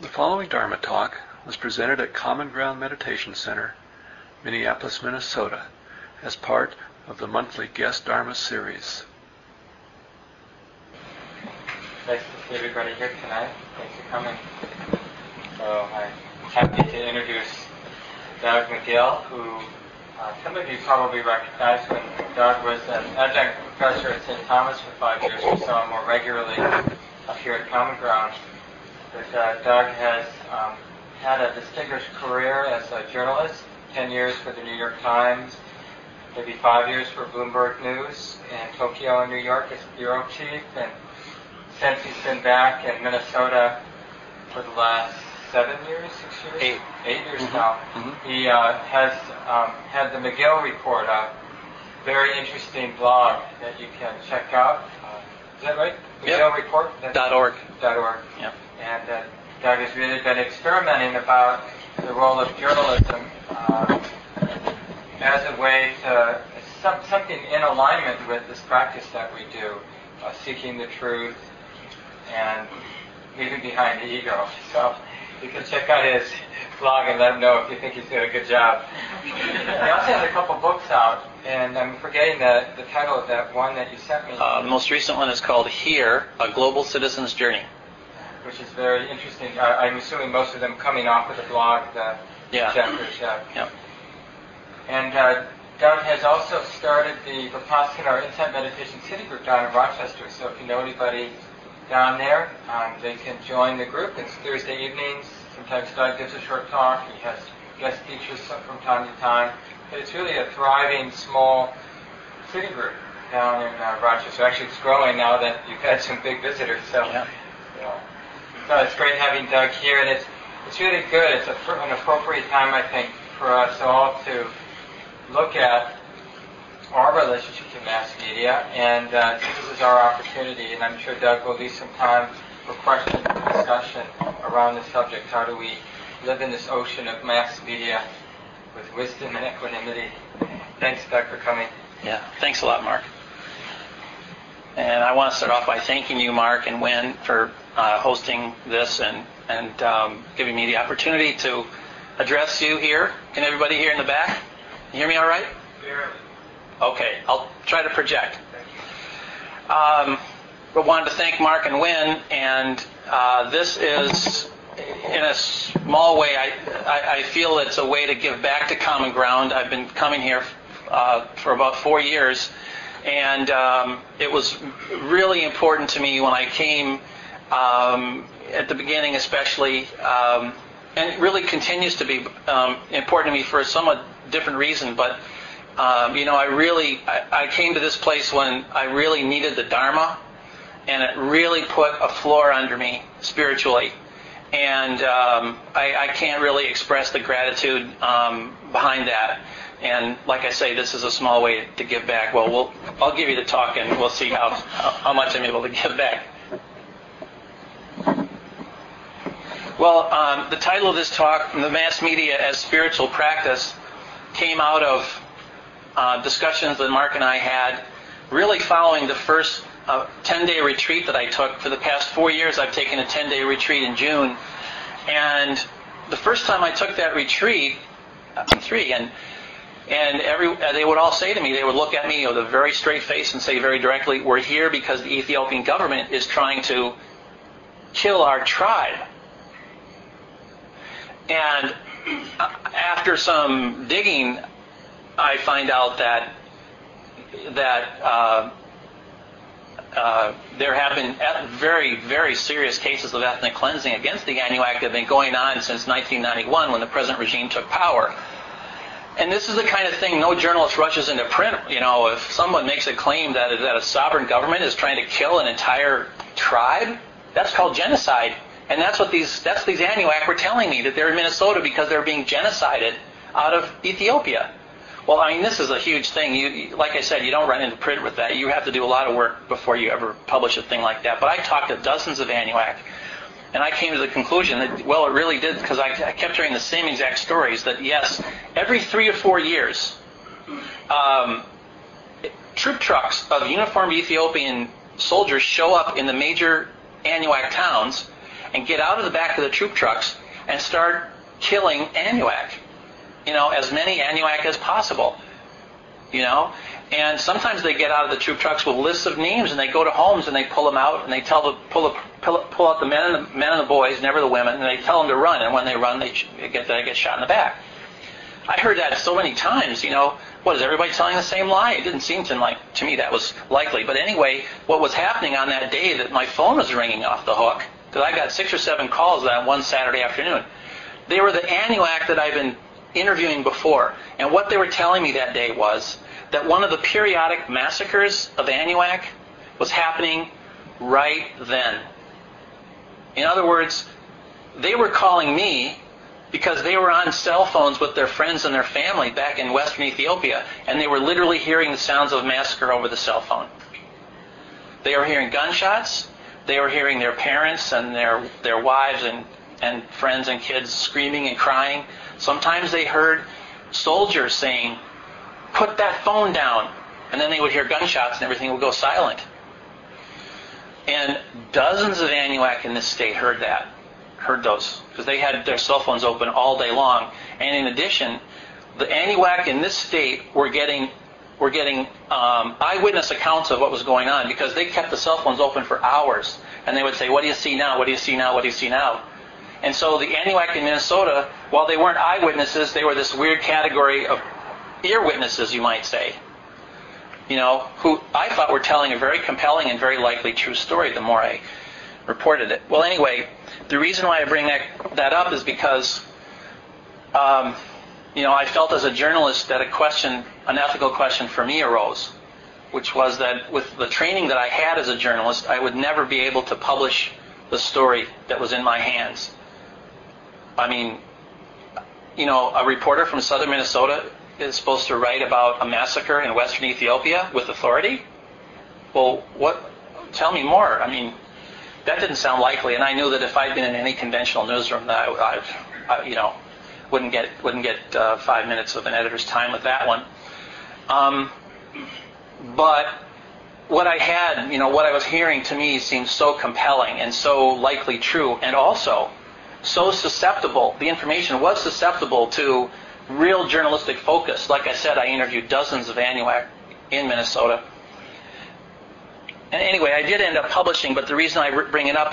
The following Dharma talk was presented at Common Ground Meditation Center, Minneapolis, Minnesota, as part of the monthly Guest Dharma series. Nice to see everybody here tonight. Thanks for coming. So I'm happy to introduce Doug McGill, who uh, some of you probably recognize when Doug was an adjunct professor at St. Thomas for five years. Saw him more regularly up here at Common Ground. But uh, Doug has um, had a distinguished career as a journalist, 10 years for the New York Times, maybe five years for Bloomberg News in Tokyo and New York as bureau chief, and since he's been back in Minnesota for the last seven years, six years, Eight. eight years Mhm. now, Mhm. he uh, has um, had the McGill Report, a very interesting blog that you can check out. Uh, is that right? Yep. McGill Report. That's Dot org. dot org. Yep. And uh, Doug has really been experimenting about the role of journalism uh, as a way to some, something in alignment with this practice that we do, uh, seeking the truth and leaving behind the ego. So you can check out his blog and let him know if you think he's doing a good job. he also has a couple books out, and I'm forgetting the, the title of that one that you sent me. Uh, the most recent one is called Here, A Global Citizen's Journey. which is very interesting. I, I'm assuming most of them coming off of the blog, the Yeah. chapters. Yeah. Yep. And uh, Doug has also started the Vipassana or Insight Meditation City Group down in Rochester. So if you know anybody down there, um, they can join the group. It's Thursday evenings. Sometimes Doug gives a short talk. He has guest teachers from time to time. But it's really a thriving small city group down in uh, Rochester. Actually, it's growing now that you've had some big visitors. So. Yeah. Yeah. So it's great having Doug here, and it's it's really good. It's a, an appropriate time, I think, for us all to look at our relationship to mass media, and uh, this is our opportunity. And I'm sure Doug will leave some time for question and discussion around the subject. How do we live in this ocean of mass media with wisdom and equanimity? Thanks, Doug, for coming. Yeah. Thanks a lot, Mark. And I want to start off by thanking you, Mark and Wynn, for uh, hosting this and, and um, giving me the opportunity to address you here. Can everybody hear in the back? You hear me all right? Barely. Okay, I'll try to project. Um, but wanted to thank Mark and Wynn, and uh, this is, in a small way, I, I, I feel it's a way to give back to Common Ground. I've been coming here uh, for about four years, and um, it was really important to me when I came um, at the beginning, especially, um, and it really continues to be um, important to me for a somewhat different reason, but. Um, you know, I really, I, I came to this place when I really needed the Dharma, and it really put a floor under me spiritually. And um, I, I can't really express the gratitude um, behind that. And like I say, this is a small way to give back. Well, we'll I'll give you the talk, and we'll see how, how, much I'm able to give back. Well, um, the title of this talk, The Mass Media as Spiritual Practice, came out of uh, discussions that Mark and I had, really following the first uh, 10-day retreat that I took. For the past four years, I've taken a 10-day retreat in June, and the first time I took that retreat, uh, three, and and every uh, they would all say to me, they would look at me with a very straight face and say very directly, "We're here because the Ethiopian government is trying to kill our tribe." And uh, after some digging, I find out that that uh, uh, there have been very, very serious cases of ethnic cleansing against the Anuak that have been going on since 1991 when the present regime took power. And this is the kind of thing no journalist rushes into print. You know, if someone makes a claim that, that a sovereign government is trying to kill an entire tribe, that's called genocide. And that's what these that's these Anuak were telling me that they're in Minnesota because they're being genocided out of Ethiopia. Well, I mean, this is a huge thing. You, like I said, you don't run into print with that. You have to do a lot of work before you ever publish a thing like that. But I talked to dozens of Anuak, and I came to the conclusion that, well, it really did, because I, I kept hearing the same exact stories, that yes, every three or four years, um, troop trucks of uniformed Ethiopian soldiers show up in the major Anuak towns, and get out of the back of the troop trucks and start killing Anuak. You know, as many Anuak as possible. You know, and sometimes they get out of the troop trucks with lists of names, and they go to homes and they pull them out and they tell the pull, pull, pull out the men and the men and the boys, never the women, and they tell them to run. And when they run, they get they get shot in the back. I heard that so many times. You know, what is everybody telling the same lie? It didn't seem to like to me that was likely. But anyway, what was happening on that day that my phone was ringing off the hook because I got six or seven calls that one Saturday afternoon. They were the Anuak that I've been interviewing before, and what they were telling me that day was that one of the periodic massacres of Anuak was happening right then. In other words, they were calling me because they were on cell phones with their friends and their family back in western Ethiopia, and they were literally hearing the sounds of massacre over the cell phone. They were hearing gunshots. They were hearing their parents and their, their wives and, and friends and kids screaming and crying. Sometimes they heard soldiers saying, put that phone down. And then they would hear gunshots and everything would go silent. And dozens of Anuak in this state heard that, heard those, because they had their cell phones open all day long. And in addition, the Anuak in this state were getting were getting um, eyewitness accounts of what was going on because they kept the cell phones open for hours, and they would say, "What do you see now? What do you see now? What do you see now?" And so the Anuak in Minnesota, while they weren't eyewitnesses, they were this weird category of ear witnesses, you might say. You know, who I thought were telling a very compelling and very likely true story the more I reported it. Well, anyway, the reason why I bring that, that up is because, um, you know, I felt as a journalist that a question, an ethical question for me arose, which was that with the training that I had as a journalist, I would never be able to publish the story that was in my hands. I mean, you know, a reporter from southern Minnesota is supposed to write about a massacre in western Ethiopia with authority? Well, what? Tell me more. I mean, that didn't sound likely, and I knew that if I'd been in any conventional newsroom, that I, I, I you know, wouldn't get wouldn't get uh, five minutes of an editor's time with that one. Um, but what I had, you know, what I was hearing to me seemed so compelling and so likely true, and also so susceptible. The information was susceptible to real journalistic focus. Like I said, I interviewed dozens of Anuak in Minnesota. And anyway, I did end up publishing, but the reason I bring it up is